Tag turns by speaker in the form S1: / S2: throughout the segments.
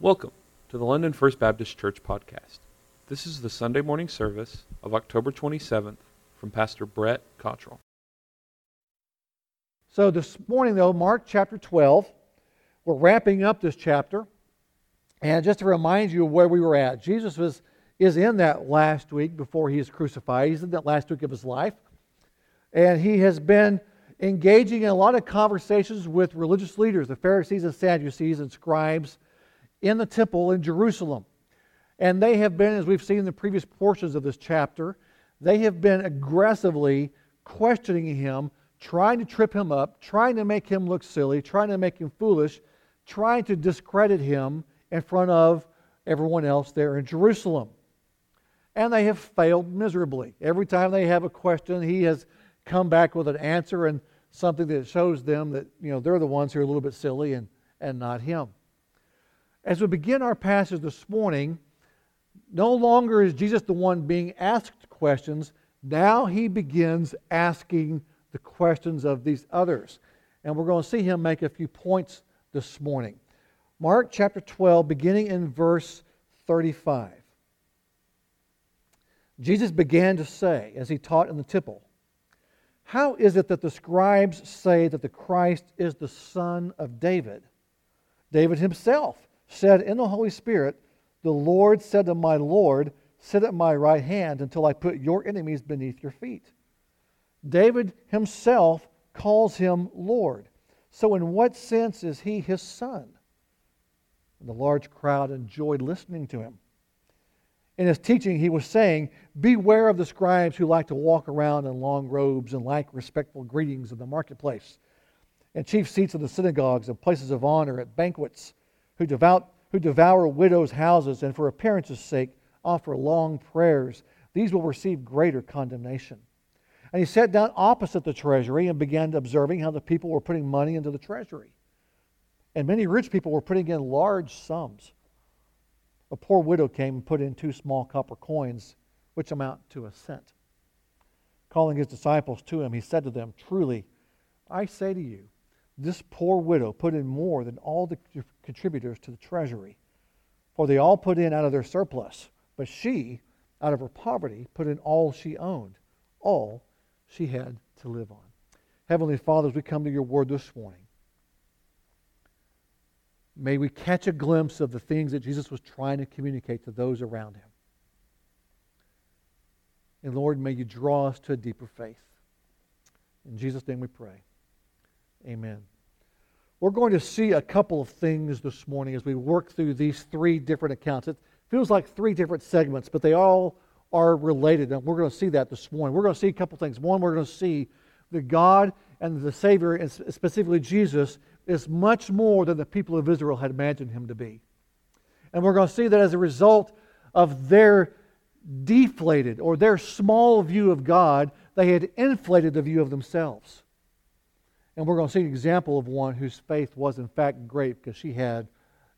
S1: Welcome to the London First Baptist Church podcast. This is the Sunday morning service of October 27th from Pastor Brett Cottrell.
S2: So this morning, though, Mark chapter 12, we're wrapping up this chapter. And just to remind you of where we were at, Jesus was, is in that last week before he is crucified. He's in that last week of his life. And he has been engaging in a lot of conversations with religious leaders, the Pharisees and Sadducees and scribes in the temple in Jerusalem. And they have been, as we've seen in the previous portions of this chapter, they have been aggressively questioning him, trying to trip him up, trying to make him look silly, trying to make him foolish, trying to discredit him in front of everyone else there in Jerusalem. And they have failed miserably. Every time they have a question, he has come back with an answer and something that shows them that you know they're the ones who are a little bit silly and, and not him. As we begin our passage this morning, no longer is Jesus the one being asked questions. Now he begins asking the questions of these others. And we're going to see him make a few points this morning. Mark chapter 12, beginning in verse 35. Jesus began to say, as he taught in the temple, How is it that the scribes say that the Christ is the son of David? David himself said in the Holy Spirit, The Lord said to my Lord, Sit at my right hand until I put your enemies beneath your feet. David himself calls him Lord. So, in what sense is he his son? And the large crowd enjoyed listening to him. In his teaching, he was saying, Beware of the scribes who like to walk around in long robes and like respectful greetings in the marketplace, and chief seats in the synagogues and places of honor at banquets who, devout, who devour widows' houses and for appearance's sake offer long prayers. These will receive greater condemnation. And he sat down opposite the treasury and began observing how the people were putting money into the treasury. And many rich people were putting in large sums. A poor widow came and put in two small copper coins, which amount to a cent. Calling his disciples to him, he said to them, Truly, I say to you, this poor widow put in more than all the contributors to the treasury, for they all put in out of their surplus, but she, out of her poverty, put in all she owned, all she had to live on. Heavenly Father, as we come to your word this morning, may we catch a glimpse of the things that Jesus was trying to communicate to those around him. And Lord, may you draw us to a deeper faith. In Jesus' name we pray. Amen. We're going to see a couple of things this morning as we work through these three different accounts. It feels like three different segments, but they all are related, and we're going to see that this morning. We're going to see a couple things. One, we're going to see that God and the Savior, and specifically Jesus, is much more than the people of Israel had imagined him to be. And we're going to see that as a result of their deflated or their small view of God, they had inflated the view of themselves. And we're going to see an example of one whose faith was, in fact, great because she had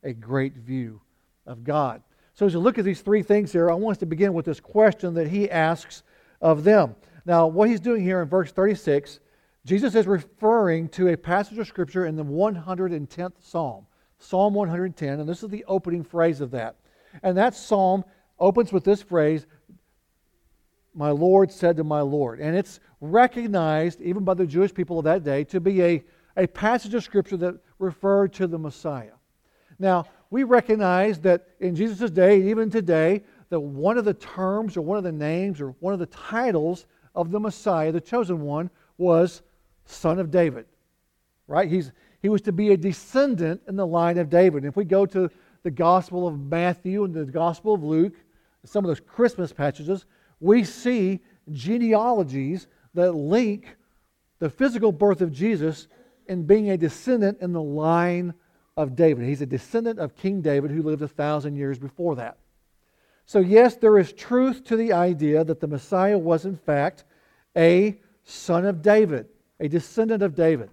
S2: a great view of God. So, as you look at these three things here, I want us to begin with this question that he asks of them. Now, what he's doing here in verse 36, Jesus is referring to a passage of Scripture in the 110th Psalm, Psalm 110, and this is the opening phrase of that. And that psalm opens with this phrase my Lord said to my Lord. And it's recognized, even by the Jewish people of that day, to be a, a passage of Scripture that referred to the Messiah. Now, we recognize that in Jesus' day, even today, that one of the terms or one of the names or one of the titles of the Messiah, the chosen one, was Son of David. Right? He's, he was to be a descendant in the line of David. And if we go to the Gospel of Matthew and the Gospel of Luke, some of those Christmas passages, we see genealogies that link the physical birth of Jesus in being a descendant in the line of David. He's a descendant of King David who lived a thousand years before that. So, yes, there is truth to the idea that the Messiah was, in fact, a son of David, a descendant of David.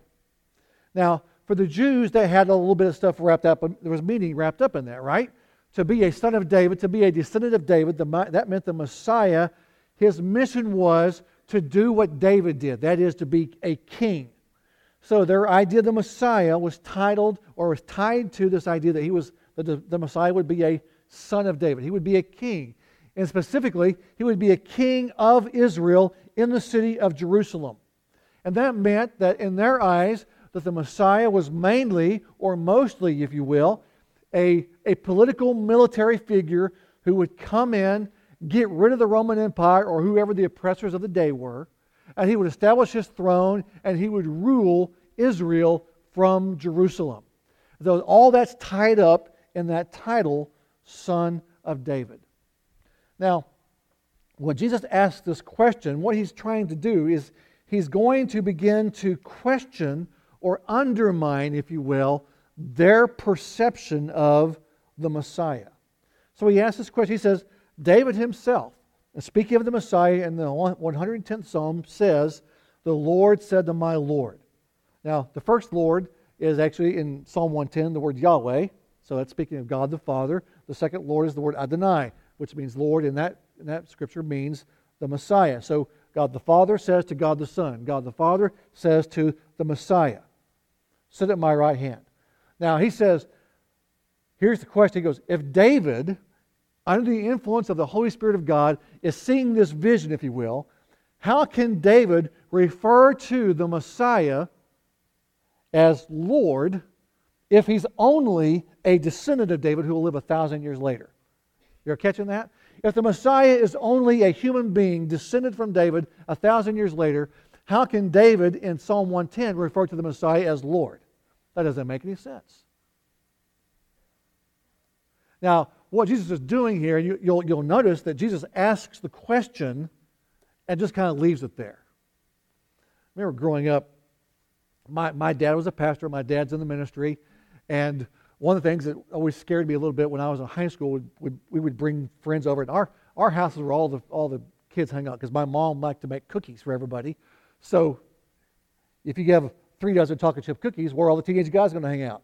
S2: Now, for the Jews, they had a little bit of stuff wrapped up, there was meaning wrapped up in that, right? To be a son of David, to be a descendant of David, the, that meant the Messiah, his mission was to do what David did that is, to be a king. So their idea of the Messiah was titled or was tied to this idea that he was that the, the Messiah would be a son of David. He would be a king. And specifically, he would be a king of Israel in the city of Jerusalem. And that meant that in their eyes, that the Messiah was mainly, or mostly, if you will, a, a political military figure who would come in, get rid of the Roman Empire or whoever the oppressors of the day were, and he would establish his throne and he would rule Israel from Jerusalem. So all that's tied up in that title, Son of David. Now, when Jesus asks this question, what he's trying to do is he's going to begin to question or undermine, if you will, their perception of the Messiah. So he asks this question. He says, David himself, speaking of the Messiah in the 110th Psalm, says, The Lord said to my Lord. Now, the first Lord is actually in Psalm 110, the word Yahweh. So that's speaking of God the Father. The second Lord is the word Adonai, which means Lord in that, in that scripture means the Messiah. So God the Father says to God the Son. God the Father says to the Messiah, Sit at my right hand. Now, he says, here's the question. He goes, If David, under the influence of the Holy Spirit of God, is seeing this vision, if you will, how can David refer to the Messiah as Lord if he's only a descendant of David who will live a thousand years later? You're catching that? If the Messiah is only a human being descended from David a thousand years later, how can David in Psalm 110 refer to the Messiah as Lord? That doesn't make any sense. Now, what Jesus is doing here, you, you'll, you'll notice that Jesus asks the question and just kind of leaves it there. I remember growing up, my, my dad was a pastor, my dad's in the ministry, and one of the things that always scared me a little bit when I was in high school, we would, we would bring friends over, and our, our houses were all the, all the kids hang out because my mom liked to make cookies for everybody. So if you have three dozen chocolate chip cookies, where all the teenage guys going to hang out?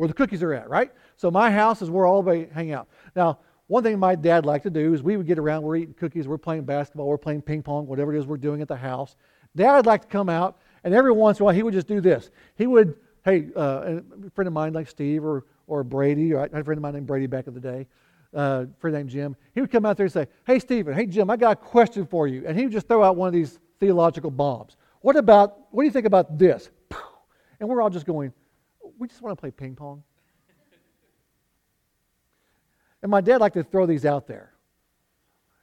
S2: Where the cookies are at, right? So my house is where all they hang out. Now, one thing my dad liked to do is we would get around, we're eating cookies, we're playing basketball, we're playing ping pong, whatever it is we're doing at the house. Dad would like to come out, and every once in a while he would just do this. He would, hey, uh, a friend of mine like Steve or, or Brady, or I had a friend of mine named Brady back in the day, uh, friend named Jim, he would come out there and say, hey, Stephen, hey, Jim, I got a question for you. And he would just throw out one of these theological bombs. What about, what do you think about this? And we're all just going, we just want to play ping pong. And my dad liked to throw these out there.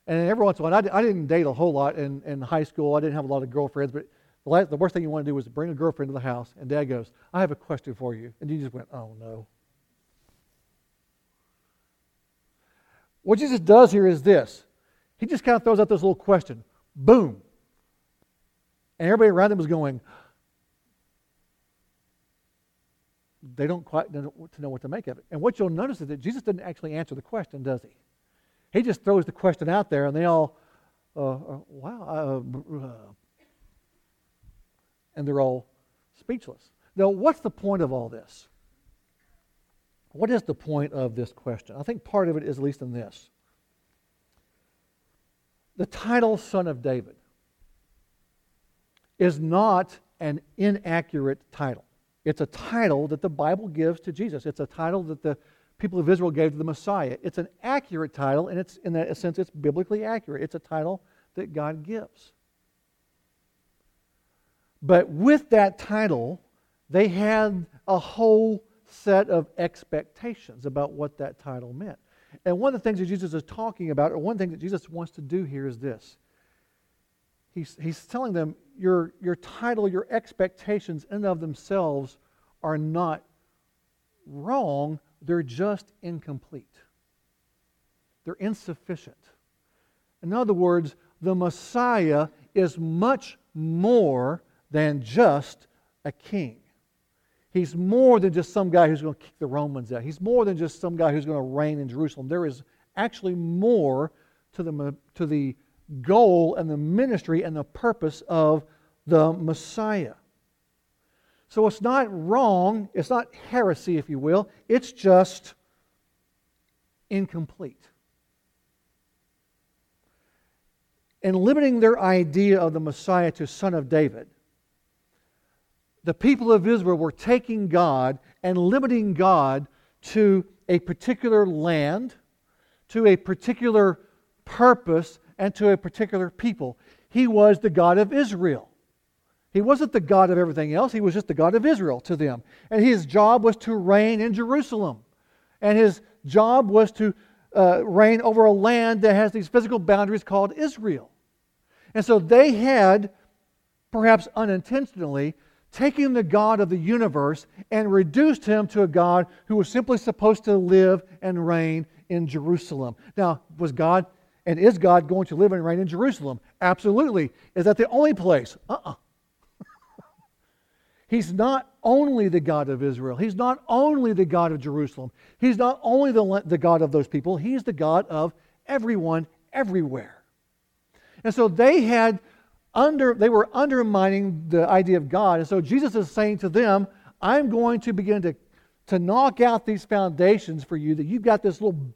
S2: And every once in a while, I, didn't date a whole lot in, in high school. I didn't have a lot of girlfriends, but the, last, the worst thing you want to do was bring a girlfriend to the house, and dad goes, I have a question for you. And you just went, oh no. What Jesus does here is this He just kind of throws out this little question. Boom. And everybody around him was going, they don't quite know to know what to make of it. And what you'll notice is that Jesus didn't actually answer the question, does he? He just throws the question out there, and they all, uh, uh, wow, uh, uh, and they're all speechless. Now, what's the point of all this? What is the point of this question? I think part of it is at least in this. The title Son of David is not an inaccurate title. It's a title that the Bible gives to Jesus. It's a title that the people of Israel gave to the Messiah. It's an accurate title, and it's in that sense it's biblically accurate. It's a title that God gives. But with that title, they had a whole set of expectations about what that title meant. And one of the things that Jesus is talking about, or one thing that Jesus wants to do here is this. He's, he's telling them your, your title, your expectations in and of themselves are not wrong, they're just incomplete. They're insufficient. In other words, the Messiah is much more than just a king. He's more than just some guy who's going to kick the Romans out. He's more than just some guy who's going to reign in Jerusalem. There is actually more to the, to the goal and the ministry and the purpose of the Messiah. So it's not wrong, it's not heresy, if you will, it's just incomplete. In limiting their idea of the Messiah to Son of David, the people of Israel were taking God and limiting God to a particular land, to a particular purpose, and to a particular people. He was the God of Israel. He wasn't the God of everything else, he was just the God of Israel to them. And his job was to reign in Jerusalem. And his job was to uh, reign over a land that has these physical boundaries called Israel. And so they had, perhaps unintentionally, taken the God of the universe and reduced him to a God who was simply supposed to live and reign in Jerusalem. Now, was God and is God going to live and reign in Jerusalem? Absolutely. Is that the only place? Uh uh-uh. uh He's not only the God of Israel. He's not only the God of Jerusalem. He's not only the, the God of those people. He's the God of everyone, everywhere. And so they had under, they were undermining the idea of God. And so Jesus is saying to them, I'm going to begin to, to knock out these foundations for you, that you've got this little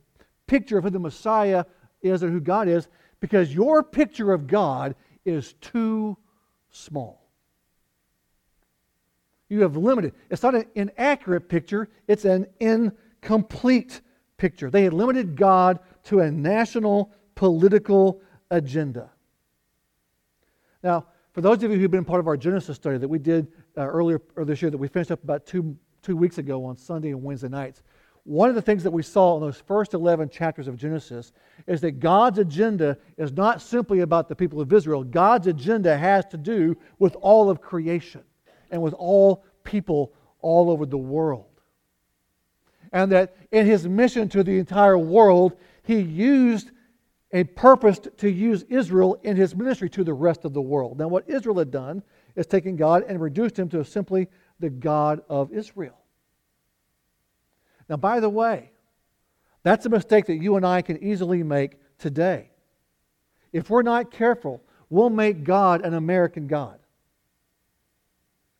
S2: picture of who the Messiah is and who God is, because your picture of God is too small you have limited. It's not an inaccurate picture, it's an incomplete picture. They had limited God to a national political agenda. Now, for those of you who've been part of our Genesis study that we did uh, earlier or this year, that we finished up about two, two weeks ago on Sunday and Wednesday nights, one of the things that we saw in those first 11 chapters of Genesis is that God's agenda is not simply about the people of Israel. God's agenda has to do with all of creation and with all people all over the world. And that in his mission to the entire world, he used a purpose to use Israel in his ministry to the rest of the world. Now, what Israel had done is taken God and reduced him to simply the God of Israel. Now, by the way, that's a mistake that you and I can easily make today. If we're not careful, we'll make God an American God.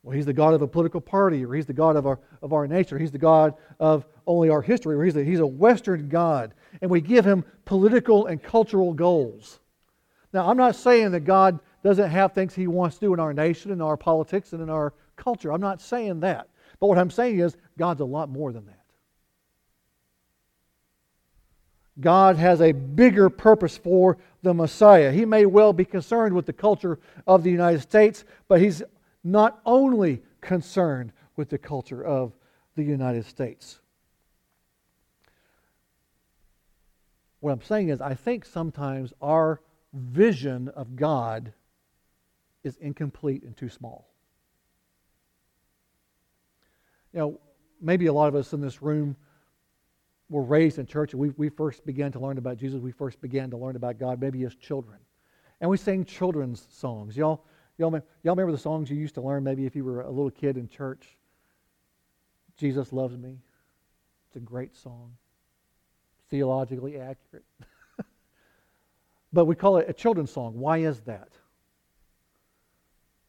S2: Well, he's the God of a political party, or he's the God of our, of our or he's the God of only our history, or he's he's a Western God. And we give him political and cultural goals. Now, I'm not saying that God doesn't have things he wants to do in our nation, in our politics, and in our culture. I'm not saying that. But what I'm saying is, God's a lot more than that. God has a bigger purpose for the Messiah. He may well be concerned with the culture of the United States, but he's not only concerned with the culture of the United States. What I'm saying is, I think sometimes our vision of God is incomplete and too small. You know, maybe a lot of us in this room were raised in church we, we first began to learn about Jesus. We first began to learn about God maybe as children. And we sang children's songs. Y'all, Y'all, y'all remember the songs you used to learn maybe if you were a little kid in church? Jesus Loves Me. It's a great song, theologically accurate. but we call it a children's song. Why is that?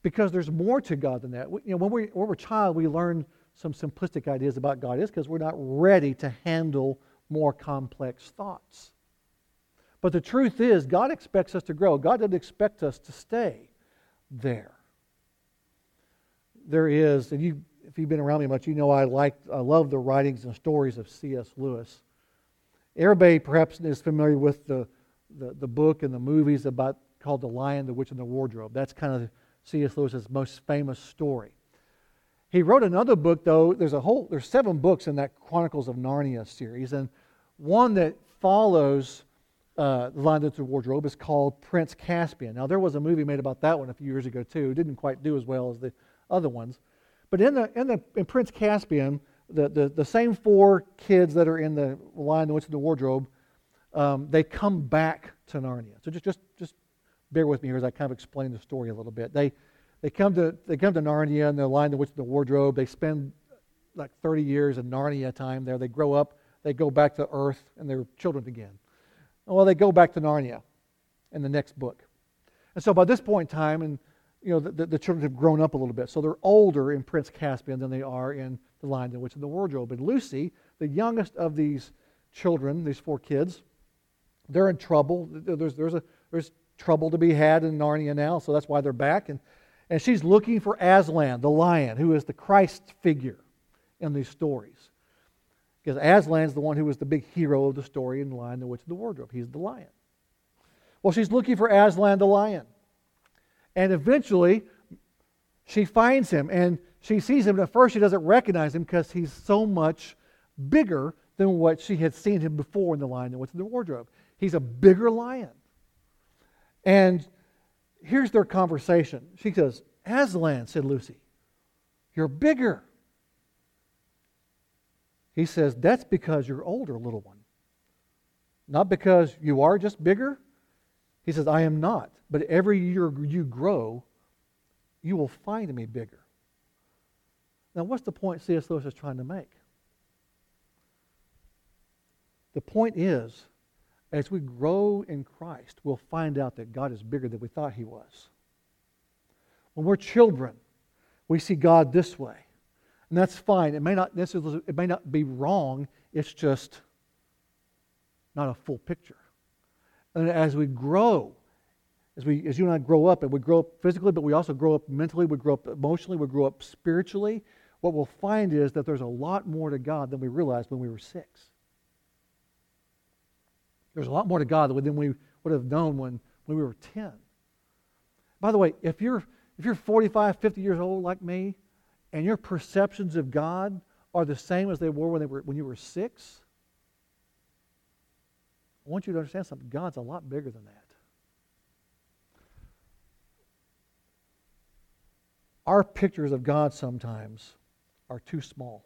S2: Because there's more to God than that. You know, when, we, when we're a child, we learn some simplistic ideas about God is because we're not ready to handle more complex thoughts. But the truth is, God expects us to grow. God doesn't expect us to stay there. There is, and you, if you've been around me much, you know I like, I love the writings and stories of C.S. Lewis. Everybody perhaps is familiar with the, the, the book and the movies about called The Lion, the Witch, and the Wardrobe. That's kind of C.S. Lewis's most famous story. He wrote another book, though. There's a whole there's seven books in that Chronicles of Narnia series, and one that follows uh, The Lion, and the Wardrobe is called Prince Caspian. Now, there was a movie made about that one a few years ago, too. It didn't quite do as well as the other ones. But in, the, in, the, in Prince Caspian, the, the, the same four kids that are in the Lion, the Witch, and the Wardrobe, um, they come back to Narnia. So just, just, just bear with me here as I kind of explain the story a little bit. They, they, come, to, they come to Narnia and the Lion, the Witch, and the Wardrobe. They spend like 30 years in Narnia time there. They grow up, they go back to Earth, and they're children again. Well, they go back to Narnia in the next book. And so by this point in time, and you know, the, the, children have grown up a little bit. So they're older in Prince Caspian than they are in The Lion, the Witch, and the Wardrobe. And Lucy, the youngest of these children, these four kids, they're in trouble. There's, there's, a, there's trouble to be had in Narnia now, so that's why they're back. And, And she's looking for Aslan, the lion, who is the Christ figure in these stories. Because Aslan's the one who was the big hero of the story in The Lion, the Witch, and the Wardrobe. He's the lion. Well, she's looking for Aslan the lion. And eventually, she finds him and she sees him. And at first, she doesn't recognize him because he's so much bigger than what she had seen him before in The Lion, the Witch, and the Wardrobe. He's a bigger lion. And here's their conversation. She says, Aslan, said Lucy, you're bigger. He says, That's because you're older, little one. Not because you are just bigger. He says, I am not. But every year you grow, you will find me bigger. Now, what's the point C.S. Lewis is trying to make? The point is, as we grow in Christ, we'll find out that God is bigger than we thought He was. When we're children, we see God this way. And that's fine. It may not necessarily it may not be wrong. It's just not a full picture. And as we grow, as we as you and I grow up, and we grow up physically, but we also grow up mentally, we grow up emotionally, we grow up spiritually, what we'll find is that there's a lot more to God than we realized when we were six. There's a lot more to God than we would have known when, when we were 10. By the way, if you're if you're 45, 50 years old like me, and your perceptions of God are the same as they were when, they were, when you were six, I want you to understand something. God's a lot bigger than that. Our pictures of God sometimes are too small.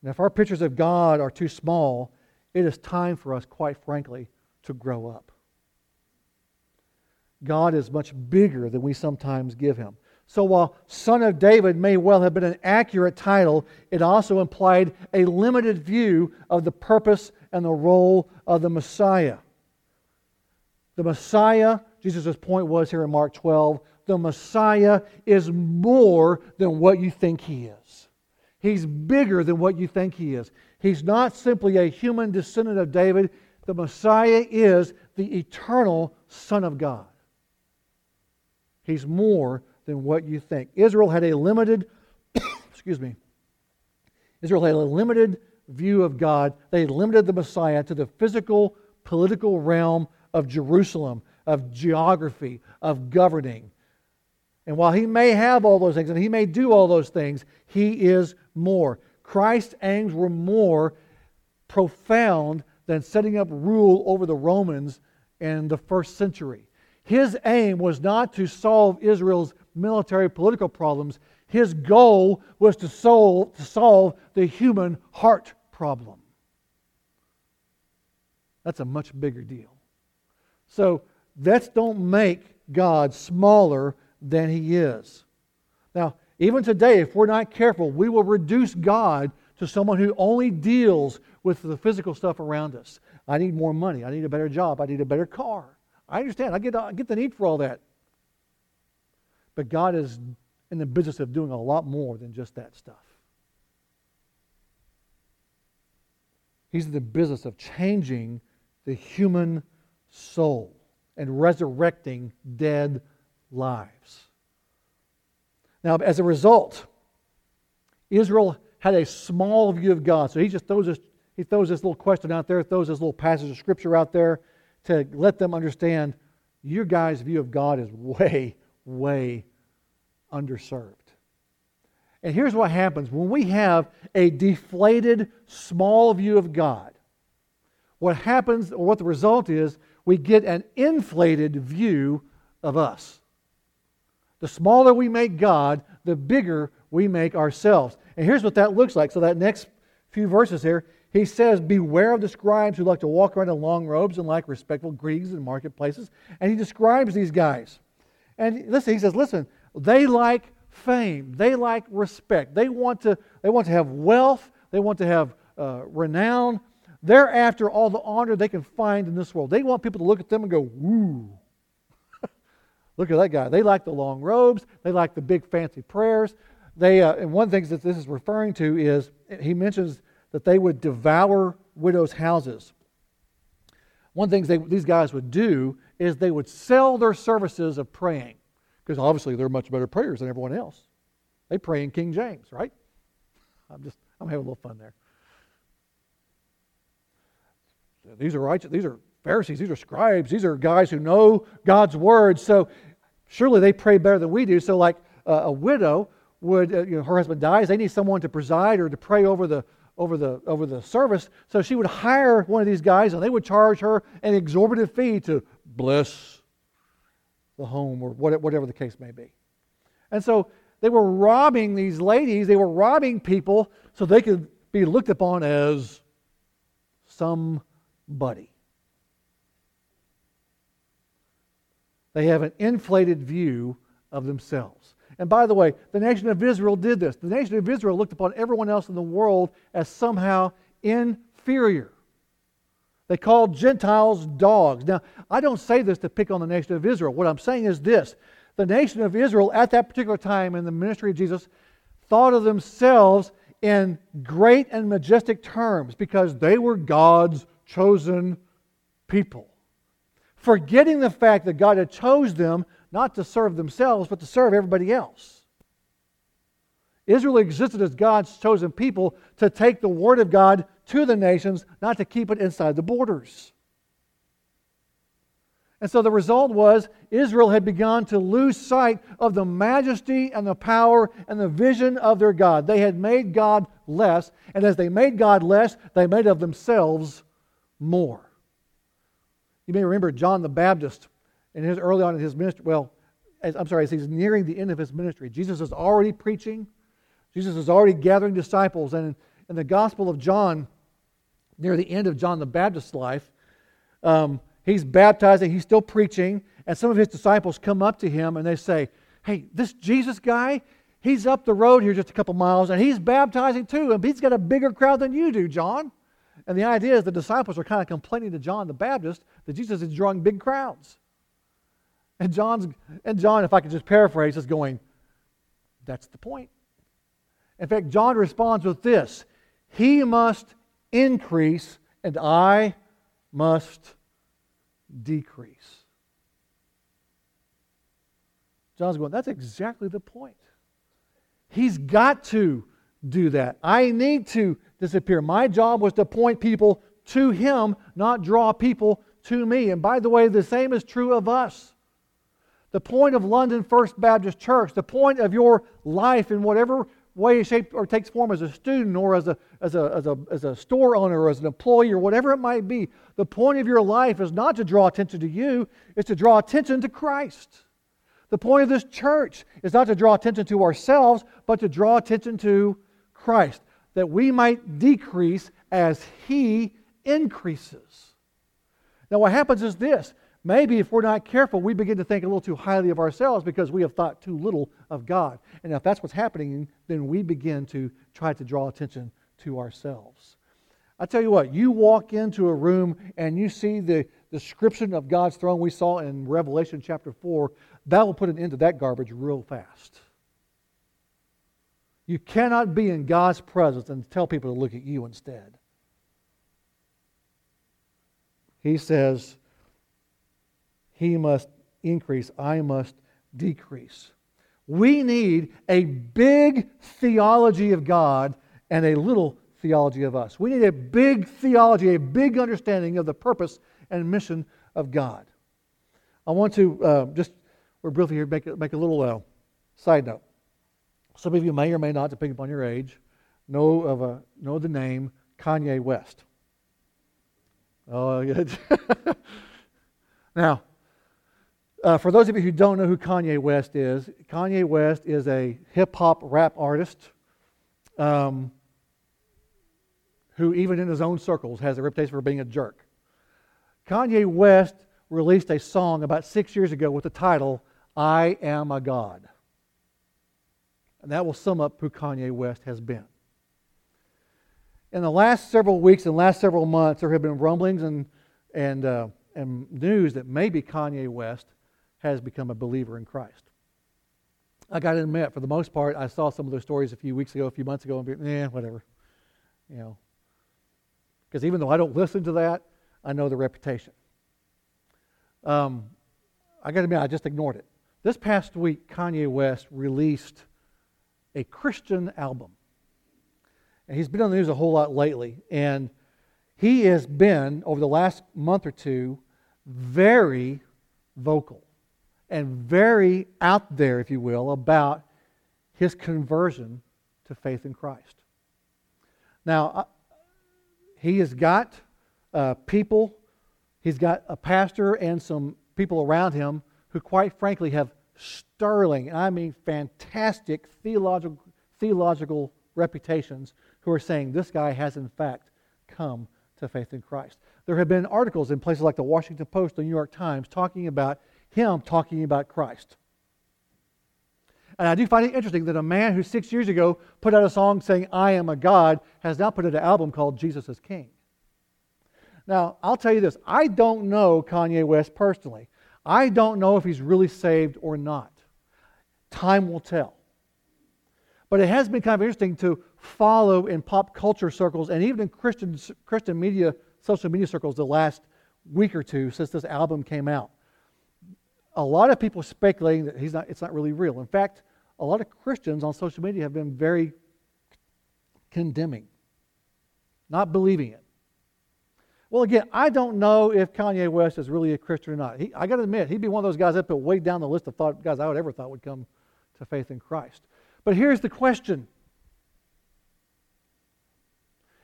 S2: And if our pictures of God are too small, it is time for us, quite frankly, to grow up. God is much bigger than we sometimes give him. So while Son of David may well have been an accurate title, it also implied a limited view of the purpose and the role of the Messiah. The Messiah, Jesus' point was here in Mark 12, the Messiah is more than what you think he is. He's bigger than what you think he is. He's not simply a human descendant of David. The Messiah is the eternal Son of God. He's more than what you think. Israel had a limited, excuse me, Israel had a limited view of God. They limited the Messiah to the physical, political realm of Jerusalem, of geography, of governing. And while he may have all those things and he may do all those things, he is more. Christ's aims were more profound than setting up rule over the Romans in the first century. His aim was not to solve Israel's military political problems. His goal was to solve, to solve the human heart problem. That's a much bigger deal. So let's don't make God smaller than he is. Now, even today, if we're not careful, we will reduce God to someone who only deals with the physical stuff around us. I need more money. I need a better job. I need a better car. I understand. I get, I get the need for all that. But God is in the business of doing a lot more than just that stuff. He's in the business of changing the human soul and resurrecting dead lives. Now, as a result, Israel had a small view of God. So he just throws this, he throws this little question out there, throws this little passage of scripture out there to let them understand your guys' view of God is way, way underserved. And here's what happens when we have a deflated, small view of God. What happens, or what the result is, we get an inflated view of us. The smaller we make God, the bigger we make ourselves. And here's what that looks like. So, that next few verses here, he says, Beware of the scribes who like to walk around in long robes and like respectful greetings in marketplaces. And he describes these guys. And listen, he says, Listen, they like fame, they like respect, they want to, they want to have wealth, they want to have uh, renown. They're after all the honor they can find in this world. They want people to look at them and go, Woo. Look at that guy. They like the long robes, they like the big fancy prayers. They, uh, and one thing that this is referring to is he mentions that they would devour widows' houses. One thing they, these guys would do is they would sell their services of praying because obviously they're much better prayers than everyone else. They pray in King James, right? I'm just I'm having a little fun there. These are righteous. These are Pharisees. These are scribes. These are guys who know God's word. So surely they pray better than we do. So like uh, a widow would, uh, you know, her husband dies. They need someone to preside or to pray over the over the over the service. So she would hire one of these guys, and they would charge her an exorbitant fee to bless the home or whatever the case may be. And so they were robbing these ladies. They were robbing people so they could be looked upon as somebody. They have an inflated view of themselves. And by the way, the nation of Israel did this. The nation of Israel looked upon everyone else in the world as somehow inferior. They called Gentiles dogs. Now, I don't say this to pick on the nation of Israel. What I'm saying is this the nation of Israel at that particular time in the ministry of Jesus thought of themselves in great and majestic terms because they were God's chosen people. Forgetting the fact that God had chose them not to serve themselves, but to serve everybody else. Israel existed as God's chosen people to take the Word of God to the nations, not to keep it inside the borders. And so the result was Israel had begun to lose sight of the majesty and the power and the vision of their God. They had made God less, and as they made God less, they made of themselves more. You may remember John the Baptist in his early on in his ministry, well, as, I'm sorry, as he's nearing the end of his ministry, Jesus is already preaching. Jesus is already gathering disciples. And in, the Gospel of John, near the end of John the Baptist's life, um, he's baptizing, he's still preaching, and some of his disciples come up to him and they say, Hey, this Jesus guy, he's up the road here just a couple miles, and he's baptizing too, and he's got a bigger crowd than you do, John. And the idea is the disciples are kind of complaining to John the Baptist that Jesus is drawing big crowds. And John's and John, if I could just paraphrase, is going, that's the point. In fact, John responds with this He must increase, and I must decrease. John's going, that's exactly the point. He's got to do that. I need to disappear. My job was to point people to him, not draw people to me. And by the way, the same is true of us. The point of London First Baptist Church, the point of your life in whatever way, shape, or takes form as a student or as a, as, a, as, a, as a store owner or as an employee or whatever it might be, the point of your life is not to draw attention to you, it's to draw attention to Christ. The point of this church is not to draw attention to ourselves, but to draw attention to Christ, that we might decrease as He increases. Now, what happens is this maybe if we're not careful, we begin to think a little too highly of ourselves because we have thought too little of God. And if that's what's happening, then we begin to try to draw attention to ourselves. I tell you what, you walk into a room and you see the description of God's throne we saw in Revelation chapter 4, that will put an end to that garbage real fast. You cannot be in God's presence and tell people to look at you instead. He says, He must increase, I must decrease. We need a big theology of God and a little theology of us. We need a big theology, a big understanding of the purpose and mission of God. I want to uh, just, we're briefly here, make, make a little uh, side note. Some of you may or may not, depending upon your age, know of a know the name Kanye West. Oh, now, uh, for those of you who don't know who Kanye West is, Kanye West is a hip hop rap artist um, who, even in his own circles, has a reputation for being a jerk. Kanye West released a song about six years ago with the title, I Am a God. And that will sum up who Kanye West has been. In the last several weeks and last several months, there have been rumblings and, and, uh, and news that maybe Kanye West has become a believer in Christ. I got to admit, for the most part, I saw some of those stories a few weeks ago, a few months ago, and be, eh, whatever. You know. Because even though I don't listen to that, I know the reputation. Um, I got to admit, I just ignored it. This past week, Kanye West released a Christian album. And he's been on the news a whole lot lately. And he has been, over the last month or two, very vocal and very out there, if you will, about his conversion to faith in Christ. Now, uh, he has got uh, people, he's got a pastor and some people around him who, quite frankly, have sterling, I mean fantastic theological, theological reputations who are saying this guy has, in fact, come to faith in Christ. There have been articles in places like the Washington Post, the New York Times, talking about him talking about Christ. And I do find it interesting that a man who six years ago put out a song saying, I am a God, has now put out an album called Jesus is King. Now, I'll tell you this I don't know Kanye West personally. I don't know if he's really saved or not. Time will tell. But it has been kind of interesting to follow in pop culture circles and even in Christian, Christian media, social media circles the last week or two since this album came out. A lot of people speculating that he's not, it's not really real. In fact, a lot of Christians on social media have been very condemning, not believing it. Well, again, I don't know if Kanye West is really a Christian or not. He, I got to admit, he'd be one of those guys up way down the list of thought, guys I would ever thought would come to faith in Christ. But here's the question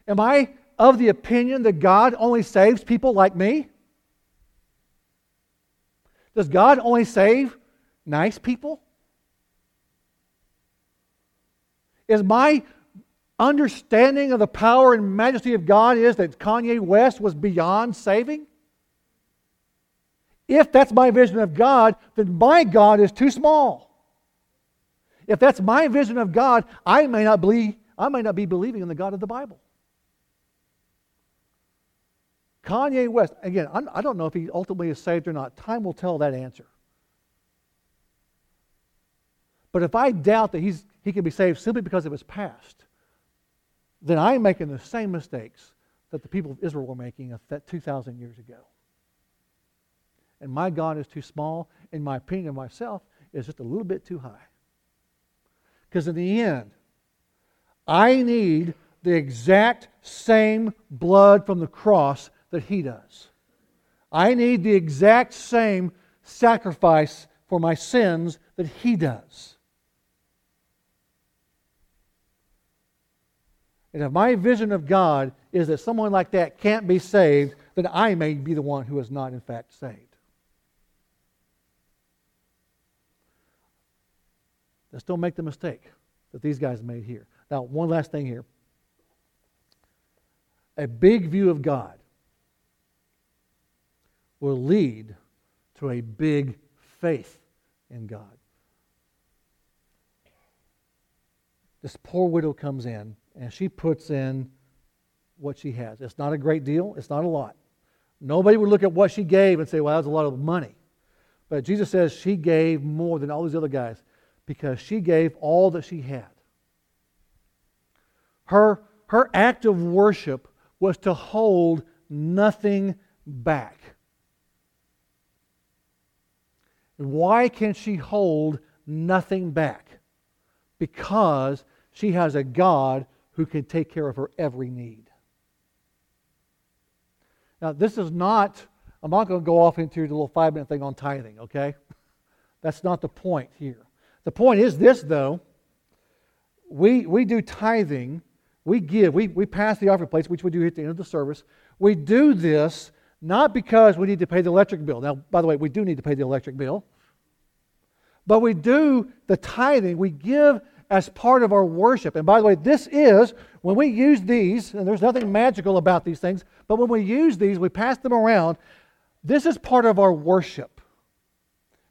S2: Am I of the opinion that God only saves people like me? Does God only save nice people? Is my understanding of the power and majesty of God is that Kanye West was beyond saving? If that's my vision of God, then my God is too small. If that's my vision of God, I may not believe I may not be believing in the God of the Bible. Kanye West, again, I don't know if he ultimately is saved or not. Time will tell that answer. But if I doubt that he's, he can be saved simply because of his past, then I'm making the same mistakes that the people of Israel were making 2,000 years ago. And my God is too small, in my opinion of myself, is just a little bit too high. Because in the end, I need the exact same blood from the cross that he does. I need the exact same sacrifice for my sins that he does. And if my vision of God is that someone like that can't be saved, then I may be the one who is not, in fact, saved. Let's don't make the mistake that these guys made here. Now, one last thing here. A big view of God will lead to a big faith in God. This poor widow comes in and she puts in what she has. It's not a great deal, it's not a lot. Nobody would look at what she gave and say, well, that's a lot of money. But Jesus says she gave more than all these other guys because she gave all that she had. Her, her act of worship was to hold nothing back. And why can she hold nothing back? Because she has a God who can take care of her every need. Now, this is not, I'm not going to go off into the little five minute thing on tithing, okay? That's not the point here. The point is this, though. We, we do tithing, we give, we, we pass the offering plates, which we do at the end of the service. We do this not because we need to pay the electric bill. Now, by the way, we do need to pay the electric bill. But we do the tithing, we give as part of our worship. And by the way, this is, when we use these, and there's nothing magical about these things, but when we use these, we pass them around, this is part of our worship.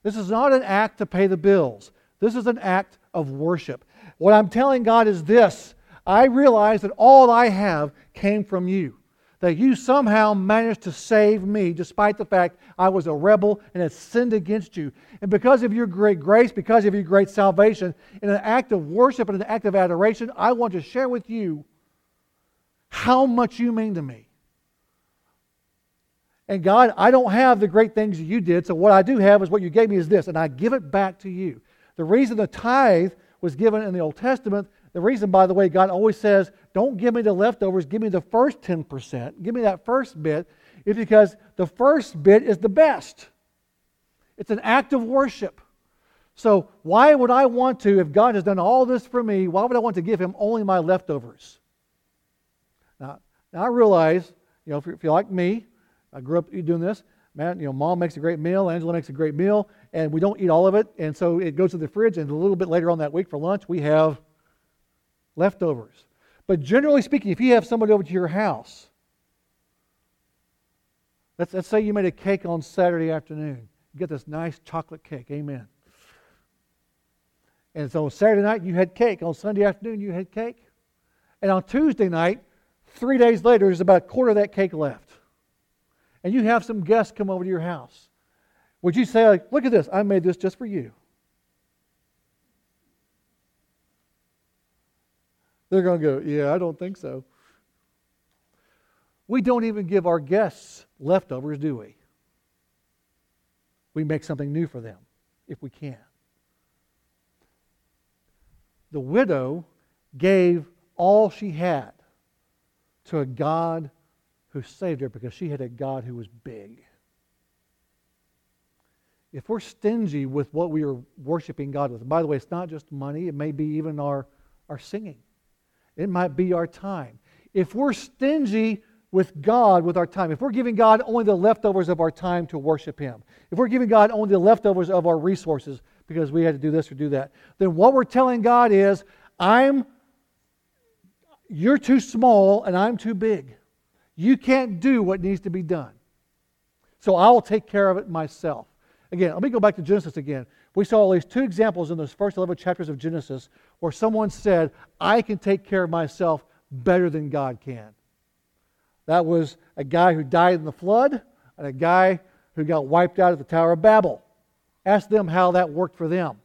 S2: This is not an act to pay the bills. This is an act of worship. What I'm telling God is this I realize that all I have came from you that you somehow managed to save me despite the fact I was a rebel and had sinned against you. And because of your great grace, because of your great salvation, in an act of worship and an act of adoration, I want to share with you how much you mean to me. And God, I don't have the great things that you did, so what I do have is what you gave me is this, and I give it back to you. The reason the tithe was given in the Old Testament, the reason, by the way, God always says, don't give me the leftovers, give me the first 10%, give me that first bit, is because the first bit is the best. It's an act of worship. So, why would I want to, if God has done all this for me, why would I want to give Him only my leftovers? Now, now I realize, you know, if you're, if you're like me, I grew up doing this. Man, you know, mom makes a great meal, Angela makes a great meal, and we don't eat all of it, and so it goes to the fridge, and a little bit later on that week for lunch, we have leftovers. But generally speaking, if you have somebody over to your house, let's, let's say you made a cake on Saturday afternoon. You get this nice chocolate cake. Amen. And so Saturday night you had cake. On Sunday afternoon you had cake. And on Tuesday night, three days later, there's about a quarter of that cake left. And you have some guests come over to your house. Would you say, like, look at this, I made this just for you? They're going to go, yeah, I don't think so. We don't even give our guests leftovers, do we? We make something new for them if we can the widow gave all she had to a God who saved her because she had a God who was big. If we're stingy with what we are worshiping God with, by the way, it's not just money, it may be even our, our singing, it might be our time. If we're stingy with God with our time, if we're giving God only the leftovers of our time to worship Him, if we're giving God only the leftovers of our resources, because we had to do this or do that. Then what we're telling God is, I'm you're too small and I'm too big. You can't do what needs to be done. So I will take care of it myself. Again, let me go back to Genesis again. We saw at least two examples in those first 11 chapters of Genesis where someone said, I can take care of myself better than God can. That was a guy who died in the flood and a guy who got wiped out at the Tower of Babel. Ask them how that worked for them.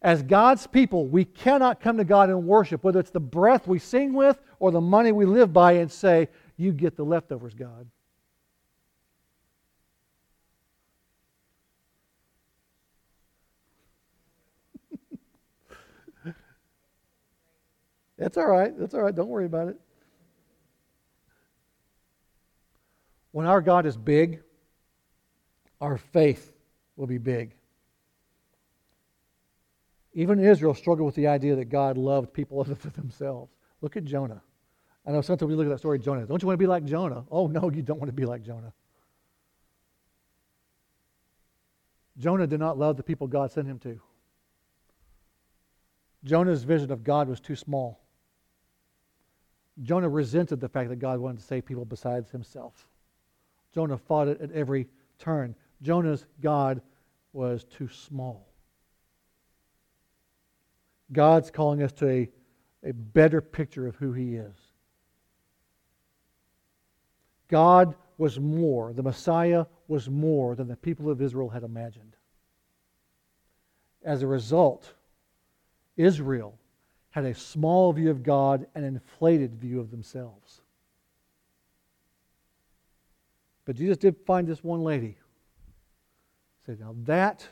S2: As God's people, we cannot come to God and worship, whether it's the breath we sing with or the money we live by, and say, You get the leftovers, God. That's all right. That's all right. Don't worry about it. When our God is big, our faith will be big. Even Israel struggled with the idea that God loved people other than themselves. Look at Jonah. I know sometimes we look at that story of Jonah. Don't you want to be like Jonah? Oh, no, you don't want to be like Jonah. Jonah did not love the people God sent him to. Jonah's vision of God was too small. Jonah resented the fact that God wanted to save people besides himself. Jonah fought it at every turn. Jonah's God was too small. God's calling us to a, a better picture of who He is. God was more, the Messiah was more than the people of Israel had imagined. As a result, Israel had a small view of God and an inflated view of themselves. But Jesus did find this one lady Said, now that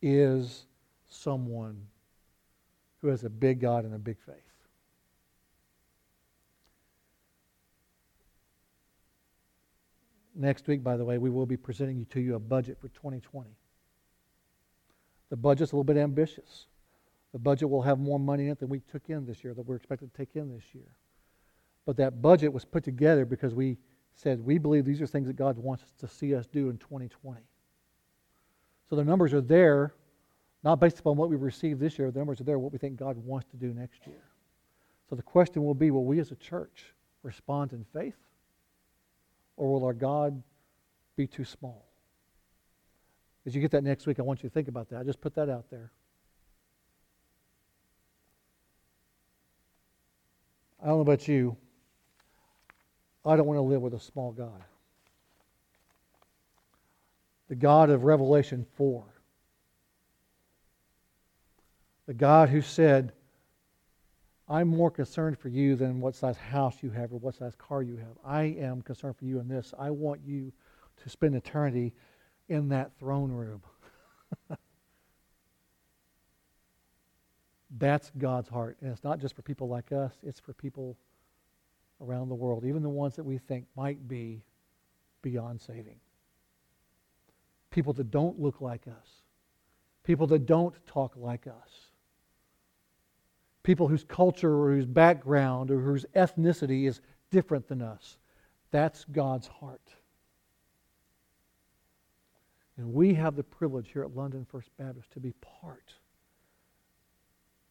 S2: is someone who has a big God and a big faith. Next week, by the way, we will be presenting to you a budget for 2020. The budget's a little bit ambitious. The budget will have more money in it than we took in this year, that we're expected to take in this year. But that budget was put together because we said we believe these are things that God wants us to see us do in 2020. So the numbers are there, not based upon what we received this year. The numbers are there, what we think God wants to do next year. So the question will be will we as a church respond in faith? Or will our God be too small? As you get that next week, I want you to think about that. I just put that out there. I don't know about you. I don't want to live with a small God the God of Revelation 4. The God who said, I'm more concerned for you than what size house you have or what size car you have. I am concerned for you in this. I want you to spend eternity in that throne room. That's God's heart. And it's not just for people like us, it's for people around the world, even the ones that we think might be beyond saving. People that don't look like us, people that don't talk like us, people whose culture or whose background or whose ethnicity is different than us. That's God's heart. And we have the privilege here at London First Baptist to be part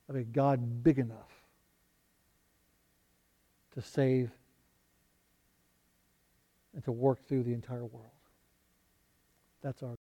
S2: of a God big enough to save and to work through the entire world. That's our